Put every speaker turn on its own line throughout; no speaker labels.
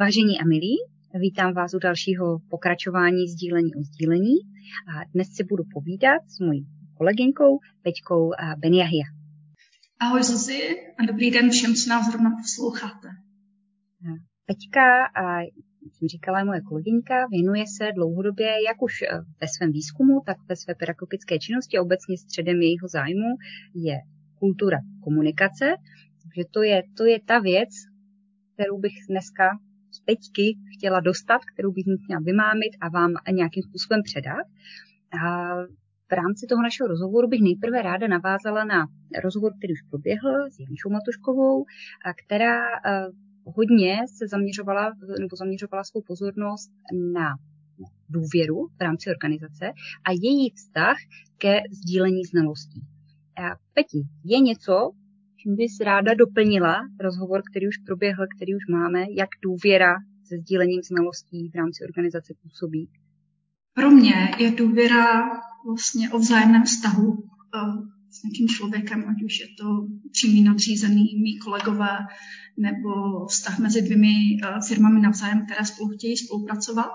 Vážení a milí, vítám vás u dalšího pokračování sdílení o sdílení a dnes si budu povídat s mojí kolegyňkou Peťkou Benjahia.
Ahoj Zuzi a dobrý den všem, co nás zrovna posloucháte.
Peťka, a jsem říkala, moje kolegyňka, věnuje se dlouhodobě jak už e, ve svém výzkumu, tak ve své pedagogické činnosti. Obecně středem jejího zájmu je kultura komunikace. Takže to je, to je ta věc, kterou bych dneska z Peťky chtěla dostat, kterou bych chtěla vymámit a vám nějakým způsobem předat. A v rámci toho našeho rozhovoru bych nejprve ráda navázala na rozhovor, který už proběhl s Janíšou Matuškovou, která hodně se zaměřovala, nebo zaměřovala svou pozornost na důvěru v rámci organizace a její vztah ke sdílení znalostí. Peti, je něco, čím bys ráda doplnila rozhovor, který už proběhl, který už máme, jak důvěra se sdílením znalostí v rámci organizace působí?
Pro mě je důvěra vlastně o vzájemném vztahu eh, s nějakým člověkem, ať už je to přímý nadřízený, mý kolegové, nebo vztah mezi dvěmi eh, firmami navzájem, které spolu chtějí spolupracovat.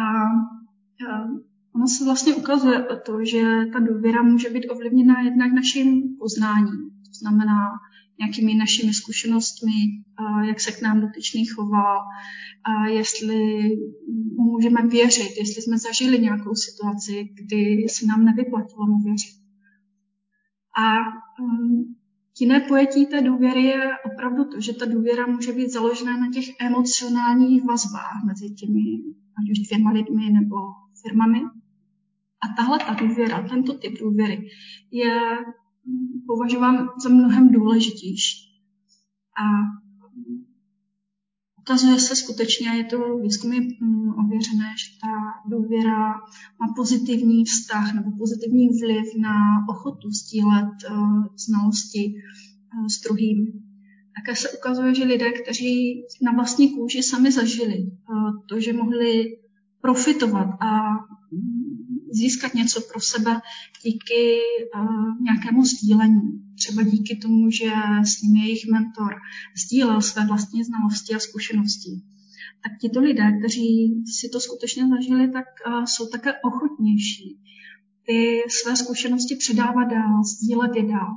A eh, ono se vlastně ukazuje to, že ta důvěra může být ovlivněna jednak naším poznáním, to znamená nějakými našimi zkušenostmi, jak se k nám dotyčný chová, a jestli mu můžeme věřit, jestli jsme zažili nějakou situaci, kdy se nám nevyplatilo mu věřit. A um, jiné pojetí té důvěry je opravdu to, že ta důvěra může být založena na těch emocionálních vazbách mezi těmi, ať už dvěma lidmi nebo firmami. A tahle ta důvěra, tento typ důvěry je považován za mnohem důležitější. A ukazuje se skutečně, je to výzkumy mm, ověřené, že ta důvěra má pozitivní vztah nebo pozitivní vliv na ochotu sdílet uh, znalosti uh, s druhými. Také se ukazuje, že lidé, kteří na vlastní kůži sami zažili uh, to, že mohli profitovat a získat něco pro sebe díky uh, nějakému sdílení. Třeba díky tomu, že s nimi jejich mentor sdílel své vlastní znalosti a zkušenosti. Tak tito lidé, kteří si to skutečně zažili, tak uh, jsou také ochotnější ty své zkušenosti předávat dál, sdílet je dál.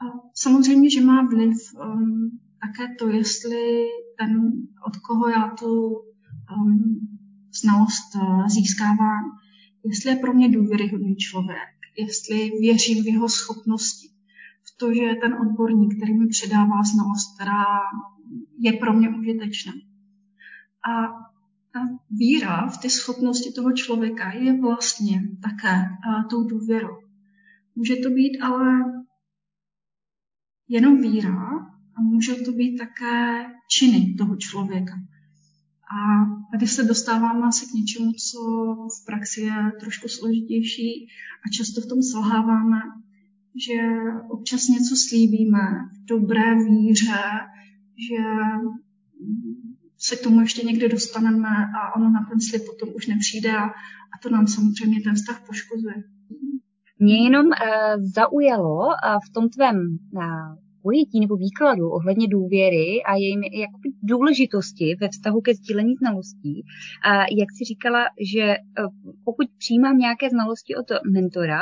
A samozřejmě, že má vliv um, také to, jestli ten, od koho já tu um, znalost eh, získávám, jestli je pro mě důvěryhodný člověk, jestli věřím v jeho schopnosti, v to, že je ten odborník, který mi předává znalost, která je pro mě užitečná. A ta víra v ty schopnosti toho člověka je vlastně také uh, tou důvěrou. Může to být ale jenom víra a může to být také činy toho člověka. A tady se dostáváme asi k něčemu, co v praxi je trošku složitější a často v tom selháváme, že občas něco slíbíme v dobré víře, že se k tomu ještě někdy dostaneme a ono na ten slib potom už nepřijde a, a to nám samozřejmě ten vztah poškozuje.
Mě jenom uh, zaujalo uh, v tom tvém uh, pojetí nebo výkladu ohledně důvěry a jejím důležitosti ve vztahu ke sdílení znalostí. A jak si říkala, že e, pokud přijímám nějaké znalosti od mentora,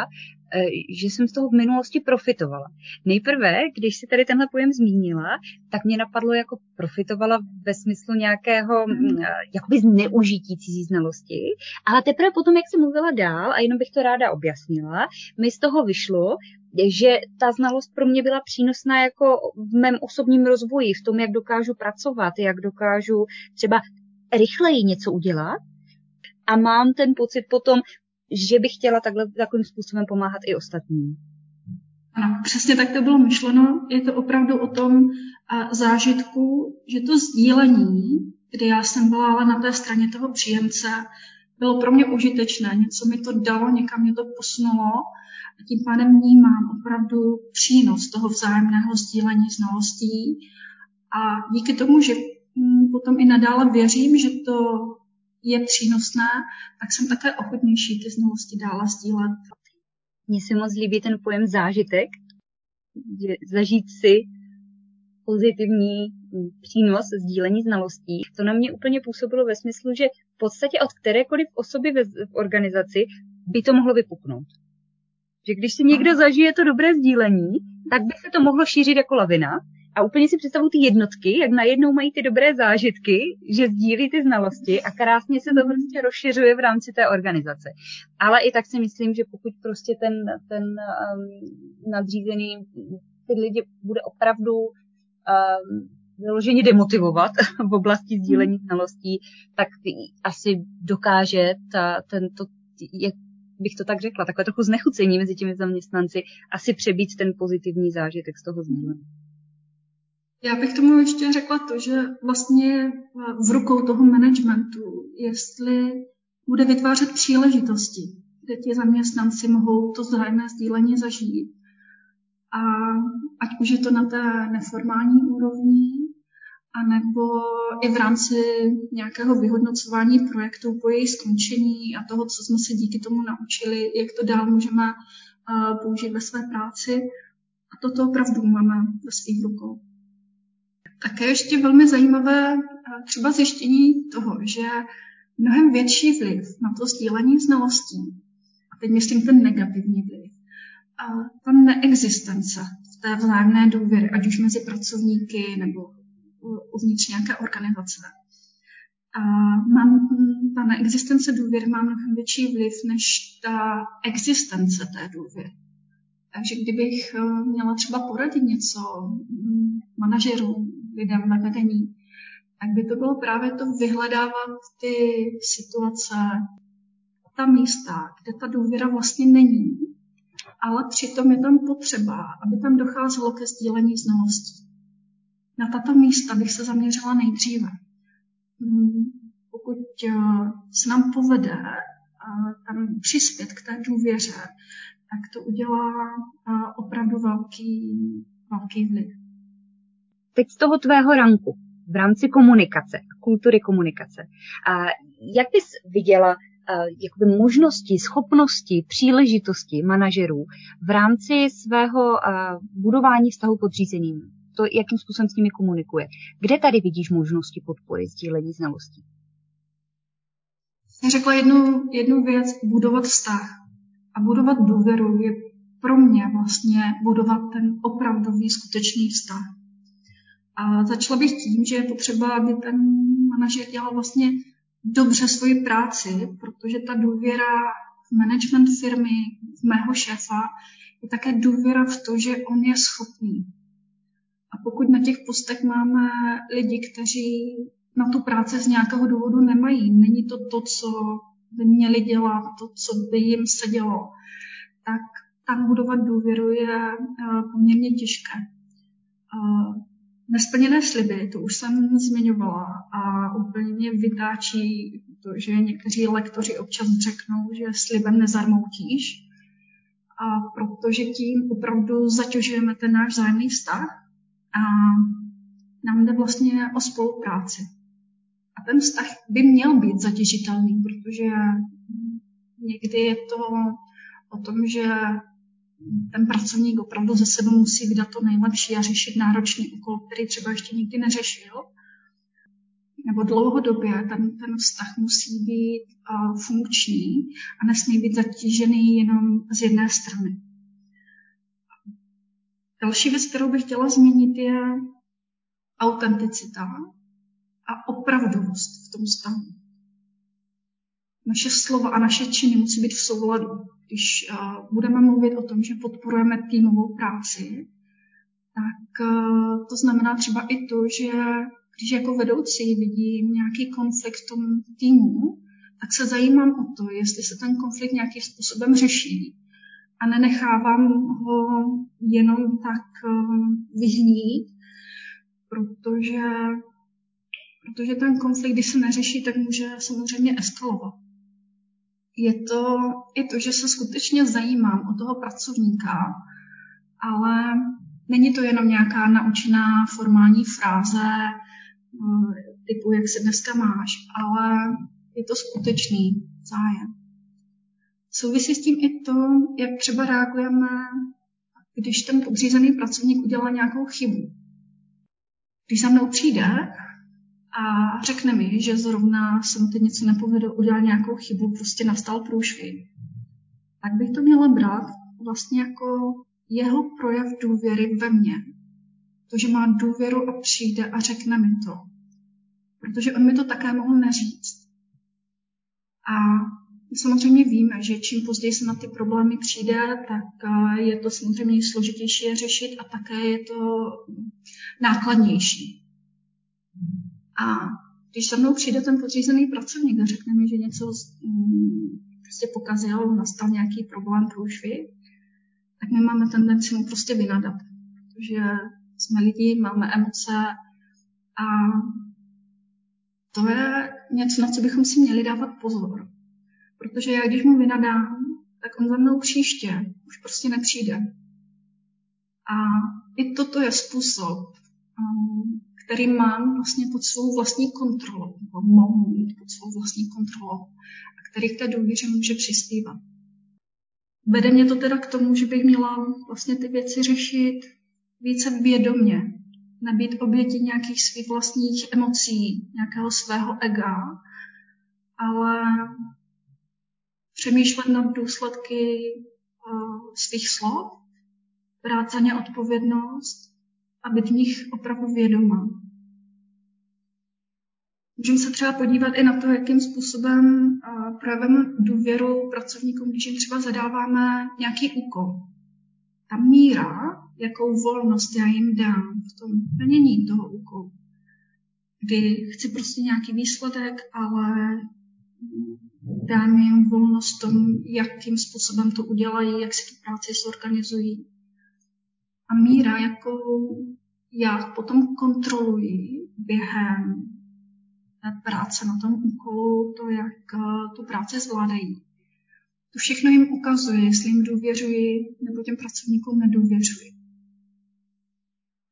že jsem z toho v minulosti profitovala. Nejprve, když si tady tenhle pojem zmínila, tak mě napadlo jako profitovala ve smyslu nějakého mm, e, jakoby zneužití cizí znalosti, ale teprve potom, jak jsem mluvila dál, a jenom bych to ráda objasnila, mi z toho vyšlo, že ta znalost pro mě byla přínosná jako v mém osobním rozvoji, v tom, jak dokážu pracovat, jak dokážu třeba rychleji něco udělat. A mám ten pocit potom, že bych chtěla takhle, takovým způsobem pomáhat i ostatním.
Ano, přesně tak to bylo myšleno. Je to opravdu o tom zážitku, že to sdílení, kdy já jsem byla ale na té straně toho příjemce, bylo pro mě užitečné. Něco mi to dalo, někam mě to posunulo a tím pádem vnímám opravdu přínos toho vzájemného sdílení znalostí a díky tomu, že mm, potom i nadále věřím, že to je přínosné, tak jsem také ochotnější ty znalosti dále sdílet.
Mně se moc líbí ten pojem zážitek, že zažít si pozitivní přínos sdílení znalostí, to na mě úplně působilo ve smyslu, že v podstatě od kterékoliv osoby v organizaci by to mohlo vypuknout. Že když si někdo zažije to dobré sdílení, tak by se to mohlo šířit jako lavina. A úplně si představuji ty jednotky, jak najednou mají ty dobré zážitky, že sdílí ty znalosti a krásně se to prostě rozšiřuje v rámci té organizace. Ale i tak si myslím, že pokud prostě ten, ten um, nadřízený ty lidi bude opravdu um, vyloženě demotivovat v oblasti sdílení znalostí, tak asi dokáže ta, tento, jak bych to tak řekla, takové trochu znechucení mezi těmi zaměstnanci, asi přebít ten pozitivní zážitek z toho sdílení.
Já bych tomu ještě řekla to, že vlastně v rukou toho managementu, jestli bude vytvářet příležitosti, kde ti zaměstnanci mohou to zájemné sdílení zažít. A ať už je to na té neformální úrovni, anebo i v rámci nějakého vyhodnocování projektu po její skončení a toho, co jsme se díky tomu naučili, jak to dál můžeme použít ve své práci. A toto opravdu máme ve svých rukou. Také ještě velmi zajímavé třeba zjištění toho, že mnohem větší vliv na to sdílení znalostí, a teď myslím ten negativní vliv, a ta neexistence v té vzájemné důvěry, ať už mezi pracovníky nebo uvnitř nějaké organizace. A mám, ta neexistence důvěry má mnohem větší vliv než ta existence té důvěry. Takže kdybych eh, měla třeba poradit něco mm, manažerům, lidem ve vedení, tak by to bylo právě to vyhledávat ty situace, ta místa, kde ta důvěra vlastně není, ale přitom je tam potřeba, aby tam docházelo ke sdílení znalostí. Na tato místa bych se zaměřila nejdříve. Hmm, pokud eh, se nám povede eh, tam přispět k té důvěře, tak to udělá eh, opravdu velký, velký vliv.
Teď z toho tvého ranku v rámci komunikace, kultury komunikace, jak bys viděla jakoby možnosti, schopnosti, příležitosti manažerů v rámci svého budování vztahu podřízeným? to, jakým způsobem s nimi komunikuje. Kde tady vidíš možnosti podpory sdílení znalostí?
Jsem řekla jednu, jednu věc, budovat vztah. A budovat důvěru je pro mě vlastně budovat ten opravdový skutečný vztah. A začala bych tím, že je potřeba, aby ten manažer dělal vlastně dobře svoji práci, protože ta důvěra v management firmy, v mého šéfa, je také důvěra v to, že on je schopný a pokud na těch postech máme lidi, kteří na tu práci z nějakého důvodu nemají, není to to, co by měli dělat, to, co by jim se dělo, tak tam budovat důvěru je eh, poměrně těžké. Nesplněné sliby, to už jsem zmiňovala a úplně mě vytáčí to, že někteří lektoři občas řeknou, že slibem nezarmoutíš, a protože tím opravdu zaťažujeme ten náš zájemný vztah a nám jde vlastně o spolupráci. A ten vztah by měl být zatěžitelný, protože někdy je to o tom, že ten pracovník opravdu ze sebe musí vydat to nejlepší a řešit náročný úkol, který třeba ještě nikdy neřešil. Nebo dlouhodobě ten, ten vztah musí být uh, funkční a nesmí být zatížený jenom z jedné strany. Další věc, kterou bych chtěla zmínit, je autenticita a opravdovost v tom vztahu. Naše slova a naše činy musí být v souladu. Když uh, budeme mluvit o tom, že podporujeme týmovou práci, tak uh, to znamená třeba i to, že když jako vedoucí vidím nějaký konflikt v tom týmu, tak se zajímám o to, jestli se ten konflikt nějakým způsobem řeší a nenechávám ho jenom tak eh, vyhnít, protože, protože ten konflikt, když se neřeší, tak může samozřejmě eskalovat. Je to i to, že se skutečně zajímám o toho pracovníka, ale není to jenom nějaká naučená formální fráze eh, typu, jak se dneska máš, ale je to skutečný zájem. Souvisí s tím i to, jak třeba reagujeme, když ten podřízený pracovník udělá nějakou chybu. Když za mnou přijde a řekne mi, že zrovna se mu teď něco nepovedlo, udělal nějakou chybu, prostě nastal průšvih, tak bych to měla brát vlastně jako jeho projev důvěry ve mně. To, že má důvěru a přijde a řekne mi to. Protože on mi to také mohl neříct. A samozřejmě víme, že čím později se na ty problémy přijde, tak eh, je to samozřejmě složitější je řešit a také je to nákladnější. A když se mnou přijde ten podřízený pracovník a řekne mi, že něco mm, prostě pokazil, nastal nějaký problém, průšvih, tak my máme tendenci mu prostě vynadat. Protože jsme lidi, máme emoce a to je něco, na co bychom si měli dávat pozor. Protože já, když mu vynadám, tak on za mnou příště už prostě nepřijde. A i toto je způsob, um, který mám vlastně pod svou vlastní kontrolou, nebo mohu mít pod svou vlastní kontrolou, a který k té důvěře může přispívat. Vede mě to teda k tomu, že bych měla vlastně ty věci řešit více vědomně, nebýt obětí nějakých svých vlastních emocí, nějakého svého ega, ale přemýšlet nad důsledky uh, svých slov, brát za ně odpovědnost a být v nich opravdu vědomá. Můžeme se třeba podívat i na to, jakým způsobem uh, projevujeme důvěru pracovníkům, když jim třeba zadáváme nějaký úkol. Ta míra, jakou volnost já jim dám v tom plnění toho úkolu, kdy chci prostě nějaký výsledek, ale dám jim volnost tom, jakým způsobem to udělají, jak si tu práci zorganizují. A míra, jakou já potom kontroluji během té práce na tom úkolu, to, jak eh, tu práci zvládají. To všechno jim ukazuje, jestli jim důvěřuji nebo těm pracovníkům nedůvěřuji.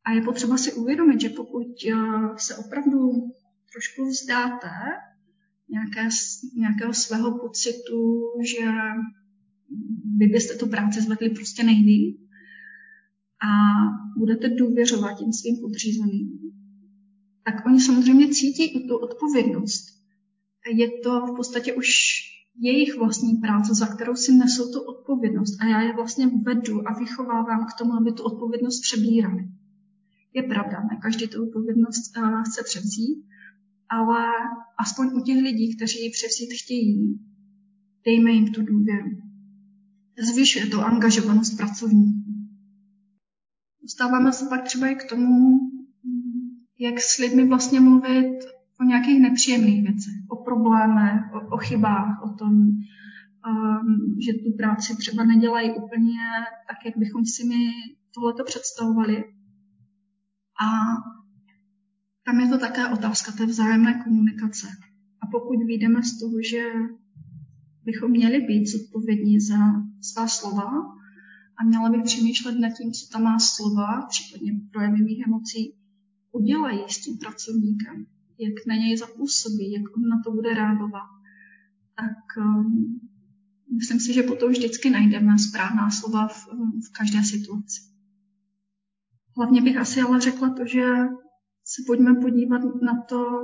A je potřeba si uvědomit, že pokud eh, se opravdu trošku vzdáte nějaké, nějakého svého pocitu, že vy byste tu práci zvedli prostě nejlíp a budete důvěřovat těm svým podřízeným, tak oni samozřejmě cítí i tu odpovědnost. Je to v podstatě už jejich vlastní práce, za kterou si nesou tu odpovědnost a já je vlastně vedu a vychovávám k tomu, aby tu odpovědnost přebírali. Je pravda, ne každý tu odpovědnost uh, chce převzít, ale aspoň u těch lidí, kteří ji převzít chtějí, dejme jim tu důvěru. Zvyšuje to angažovanost pracovníků. Dostáváme se pak třeba i k tomu, jak s lidmi vlastně mluvit o nějakých nepříjemných věcech, o problémech, o, o chybách, o tom, um, že tu práci třeba nedělají úplně tak, jak bychom si my tohleto představovali. A tam je to také otázka té vzájemné komunikace. A pokud vyjdeme z toho, že bychom měli být zodpovědní za svá slova a měla bych přemýšlet nad tím, co tam má slova, případně projevy mých emocí, udělají s tím pracovníkem, jak na něj zapůsobí, jak on na to bude reagovat, tak um, myslím si, že potom vždycky najdeme správná slova v, v každé situaci. Hlavně bych asi ale řekla to, že se pojďme podívat na to,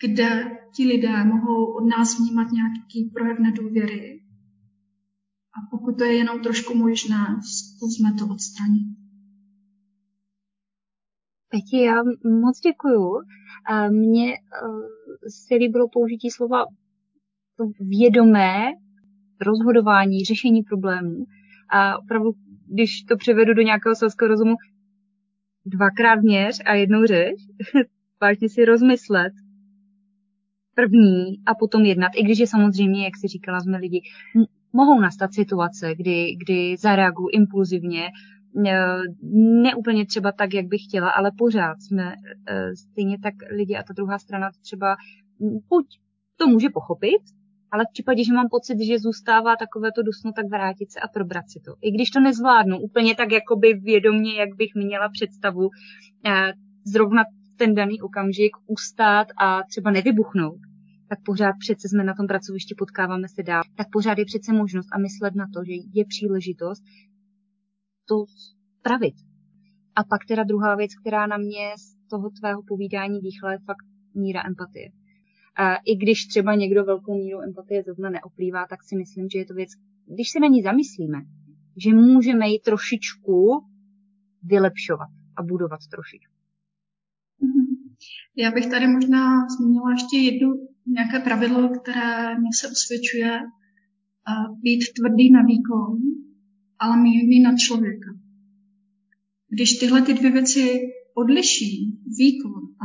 kde ti lidé mohou od nás vnímat nějaký projev nedůvěry. A pokud to je jenom trošku možné, zkusme to odstranit.
Peti, já moc děkuju. Mně e, se líbilo použití slova vědomé rozhodování, řešení problémů. A opravdu, když to převedu do nějakého selského rozumu, dvakrát měř a jednou řeš, vážně si rozmyslet první a potom jednat, i když je samozřejmě, jak si říkala, jsme lidi, mohou nastat situace, kdy, kdy zareagují impulzivně, neúplně třeba tak, jak bych chtěla, ale pořád jsme e, stejně tak lidi a ta druhá strana třeba buď to může pochopit, ale v případě, že mám pocit, že zůstává takové to dusno, tak vrátit se a probrat si to. I když to nezvládnu úplně tak jakoby vědomě, jak bych měla představu, eh, zrovna ten daný okamžik ustát a třeba nevybuchnout, tak pořád přece jsme na tom pracovišti, potkáváme se dál, tak pořád je přece možnost a myslet na to, že je příležitost to spravit. A pak teda druhá věc, která na mě toho tvého povídání dýchala je fakt míra empatie. A I když třeba někdo velkou míru empatie zrovna neoplývá, tak si myslím, že je to věc, když se na ní zamyslíme, že můžeme ji trošičku vylepšovat a budovat trošičku.
Já bych tady možná zmínila ještě jednu nějaké pravidlo, které mi se osvědčuje, být tvrdý na výkon, ale mírný na člověka. Když tyhle ty dvě věci odliší, výkon a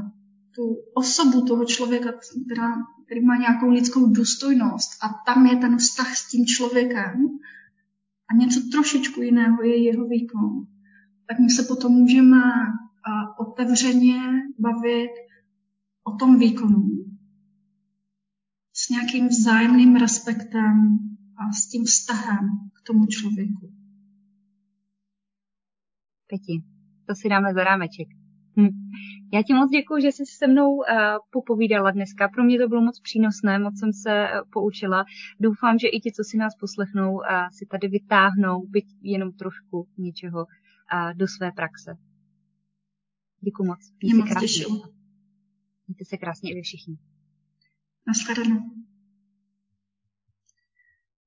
tu osobu toho člověka, která, který má nějakou lidskou důstojnost a tam je ten vztah s tím člověkem a něco trošičku jiného je jeho výkon, tak my se potom můžeme otevřeně bavit o tom výkonu s nějakým vzájemným respektem a s tím vztahem k tomu člověku.
Peti, to si dáme za rámeček. Hm. Já ti moc děkuji, že jsi se mnou uh, popovídala dneska. Pro mě to bylo moc přínosné, moc jsem se uh, poučila. Doufám, že i ti, co si nás poslechnou, uh, si tady vytáhnou byť jenom trošku něčeho uh, do své praxe. Děkuji moc.
Se krásně.
Mějte se krásně i vy všichni.
Naschledanou.